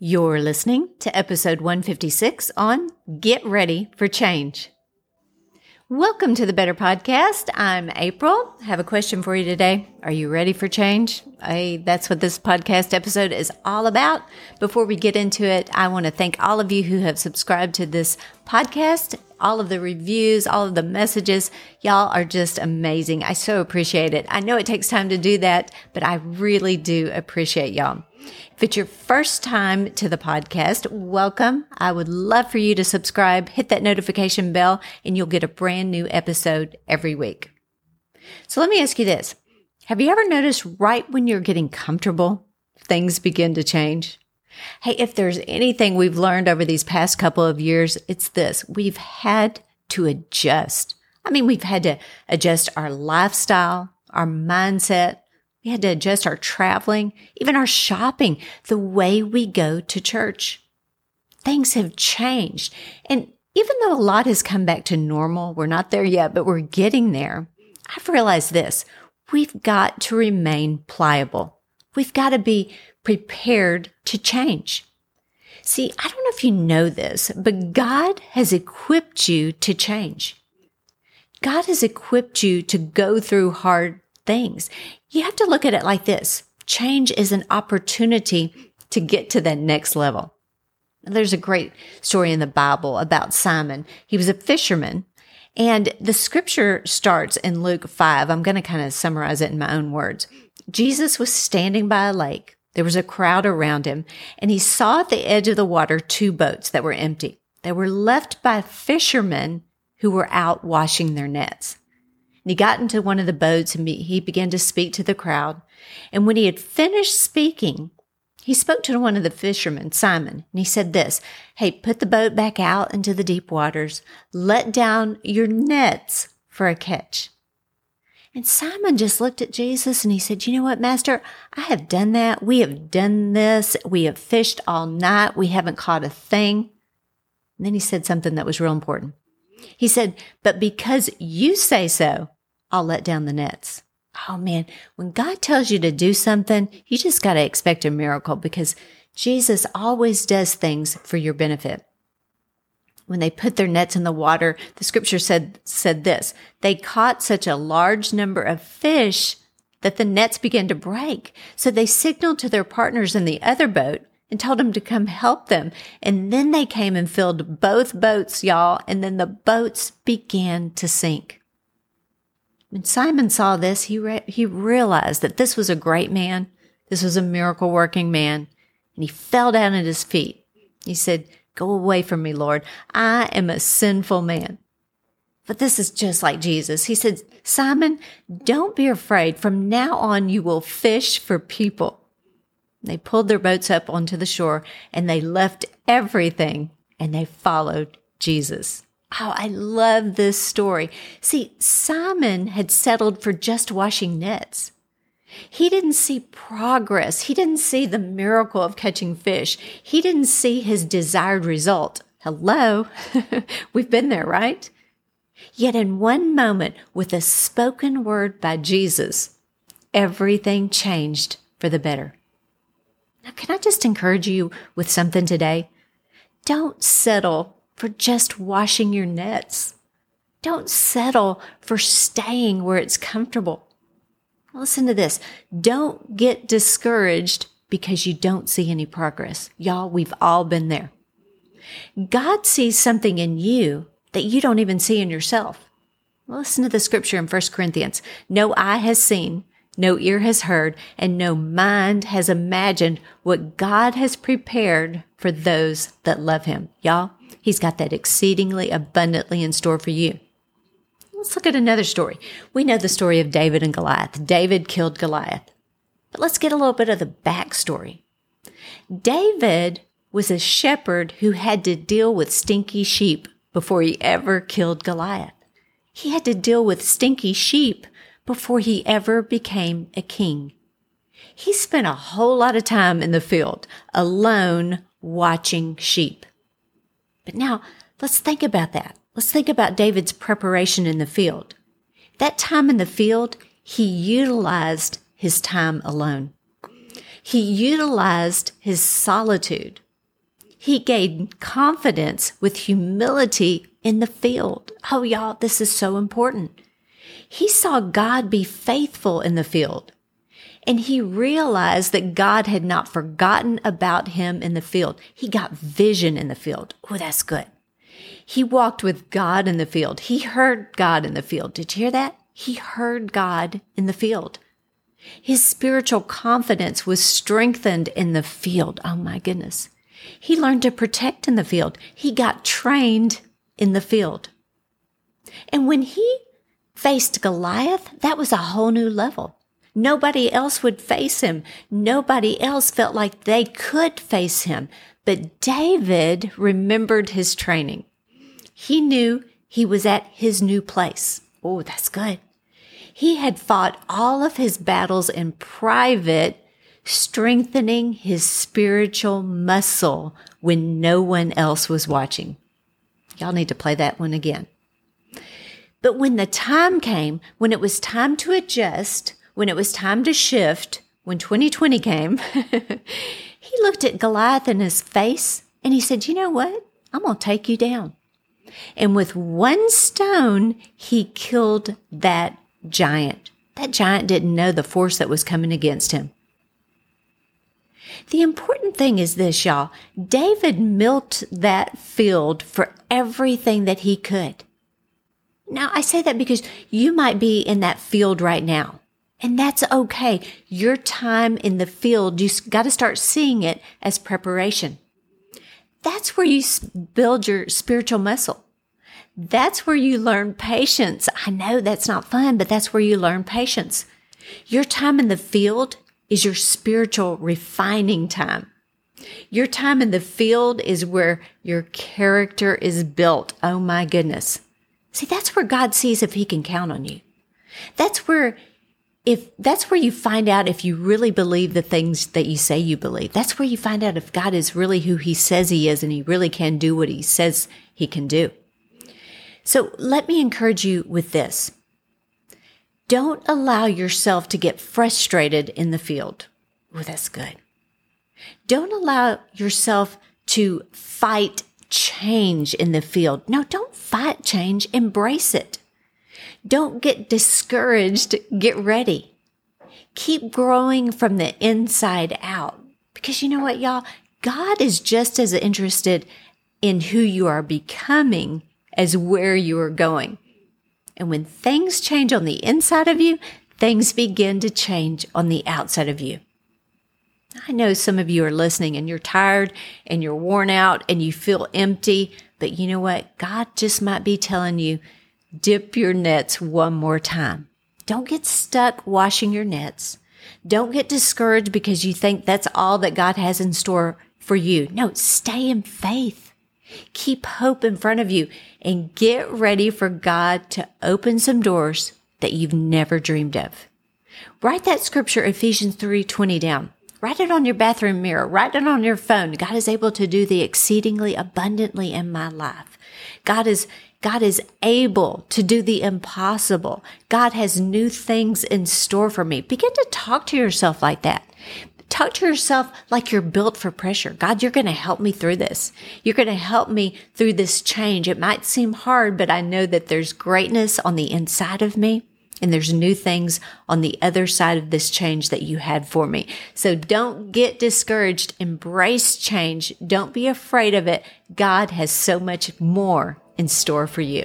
You're listening to episode 156 on Get Ready for Change. Welcome to the Better Podcast. I'm April. I have a question for you today. Are you ready for change? I, that's what this podcast episode is all about. Before we get into it, I want to thank all of you who have subscribed to this podcast, all of the reviews, all of the messages. Y'all are just amazing. I so appreciate it. I know it takes time to do that, but I really do appreciate y'all. If it's your first time to the podcast, welcome. I would love for you to subscribe, hit that notification bell, and you'll get a brand new episode every week. So let me ask you this. Have you ever noticed right when you're getting comfortable, things begin to change? Hey, if there's anything we've learned over these past couple of years, it's this. We've had to adjust. I mean, we've had to adjust our lifestyle, our mindset, we had to adjust our traveling, even our shopping, the way we go to church. Things have changed. And even though a lot has come back to normal, we're not there yet, but we're getting there. I've realized this. We've got to remain pliable. We've got to be prepared to change. See, I don't know if you know this, but God has equipped you to change. God has equipped you to go through hard things. You have to look at it like this. Change is an opportunity to get to that next level. There's a great story in the Bible about Simon. He was a fisherman and the scripture starts in Luke 5. I'm going to kind of summarize it in my own words. Jesus was standing by a lake. There was a crowd around him and he saw at the edge of the water two boats that were empty. They were left by fishermen who were out washing their nets. And he got into one of the boats and he began to speak to the crowd. And when he had finished speaking, he spoke to one of the fishermen, Simon, and he said this Hey, put the boat back out into the deep waters, let down your nets for a catch. And Simon just looked at Jesus and he said, You know what, Master? I have done that. We have done this. We have fished all night. We haven't caught a thing. And then he said something that was real important. He said, But because you say so, I'll let down the nets. Oh man, when God tells you to do something, you just got to expect a miracle because Jesus always does things for your benefit. When they put their nets in the water, the scripture said, said this, they caught such a large number of fish that the nets began to break. So they signaled to their partners in the other boat and told them to come help them. And then they came and filled both boats, y'all. And then the boats began to sink. When Simon saw this, he, re- he realized that this was a great man. This was a miracle working man. And he fell down at his feet. He said, Go away from me, Lord. I am a sinful man. But this is just like Jesus. He said, Simon, don't be afraid. From now on, you will fish for people. They pulled their boats up onto the shore and they left everything and they followed Jesus. Oh, I love this story. See, Simon had settled for just washing nets. He didn't see progress. He didn't see the miracle of catching fish. He didn't see his desired result. Hello. We've been there, right? Yet in one moment, with a spoken word by Jesus, everything changed for the better. Now, can I just encourage you with something today? Don't settle for just washing your nets. Don't settle for staying where it's comfortable. Listen to this. Don't get discouraged because you don't see any progress. Y'all, we've all been there. God sees something in you that you don't even see in yourself. Listen to the scripture in 1 Corinthians. No eye has seen, no ear has heard, and no mind has imagined what God has prepared for those that love him. Y'all, He's got that exceedingly abundantly in store for you. Let's look at another story. We know the story of David and Goliath. David killed Goliath. But let's get a little bit of the backstory. David was a shepherd who had to deal with stinky sheep before he ever killed Goliath. He had to deal with stinky sheep before he ever became a king. He spent a whole lot of time in the field alone watching sheep. But now let's think about that. Let's think about David's preparation in the field. That time in the field, he utilized his time alone. He utilized his solitude He gained confidence with humility in the field. Oh, y'all, this is so important. He saw God be faithful in the field. And he realized that God had not forgotten about him in the field. He got vision in the field. Oh, that's good. He walked with God in the field. He heard God in the field. Did you hear that? He heard God in the field. His spiritual confidence was strengthened in the field. Oh my goodness. He learned to protect in the field. He got trained in the field. And when he faced Goliath, that was a whole new level. Nobody else would face him. Nobody else felt like they could face him. But David remembered his training. He knew he was at his new place. Oh, that's good. He had fought all of his battles in private, strengthening his spiritual muscle when no one else was watching. Y'all need to play that one again. But when the time came, when it was time to adjust, when it was time to shift, when 2020 came, he looked at Goliath in his face and he said, You know what? I'm going to take you down. And with one stone, he killed that giant. That giant didn't know the force that was coming against him. The important thing is this, y'all. David milked that field for everything that he could. Now, I say that because you might be in that field right now. And that's okay. Your time in the field, you got to start seeing it as preparation. That's where you build your spiritual muscle. That's where you learn patience. I know that's not fun, but that's where you learn patience. Your time in the field is your spiritual refining time. Your time in the field is where your character is built. Oh my goodness. See, that's where God sees if he can count on you. That's where if that's where you find out if you really believe the things that you say you believe. That's where you find out if God is really who he says he is and he really can do what he says he can do. So let me encourage you with this. Don't allow yourself to get frustrated in the field. Oh, that's good. Don't allow yourself to fight change in the field. No, don't fight change. Embrace it. Don't get discouraged. Get ready. Keep growing from the inside out. Because you know what, y'all? God is just as interested in who you are becoming as where you are going. And when things change on the inside of you, things begin to change on the outside of you. I know some of you are listening and you're tired and you're worn out and you feel empty, but you know what? God just might be telling you dip your nets one more time. Don't get stuck washing your nets. Don't get discouraged because you think that's all that God has in store for you. No, stay in faith. Keep hope in front of you and get ready for God to open some doors that you've never dreamed of. Write that scripture, Ephesians 3:20 down. Write it on your bathroom mirror. Write it on your phone. God is able to do the exceedingly abundantly in my life. God is God is able to do the impossible. God has new things in store for me. Begin to talk to yourself like that. Talk to yourself like you're built for pressure. God, you're going to help me through this. You're going to help me through this change. It might seem hard, but I know that there's greatness on the inside of me. And there's new things on the other side of this change that you had for me. So don't get discouraged. Embrace change. Don't be afraid of it. God has so much more in store for you.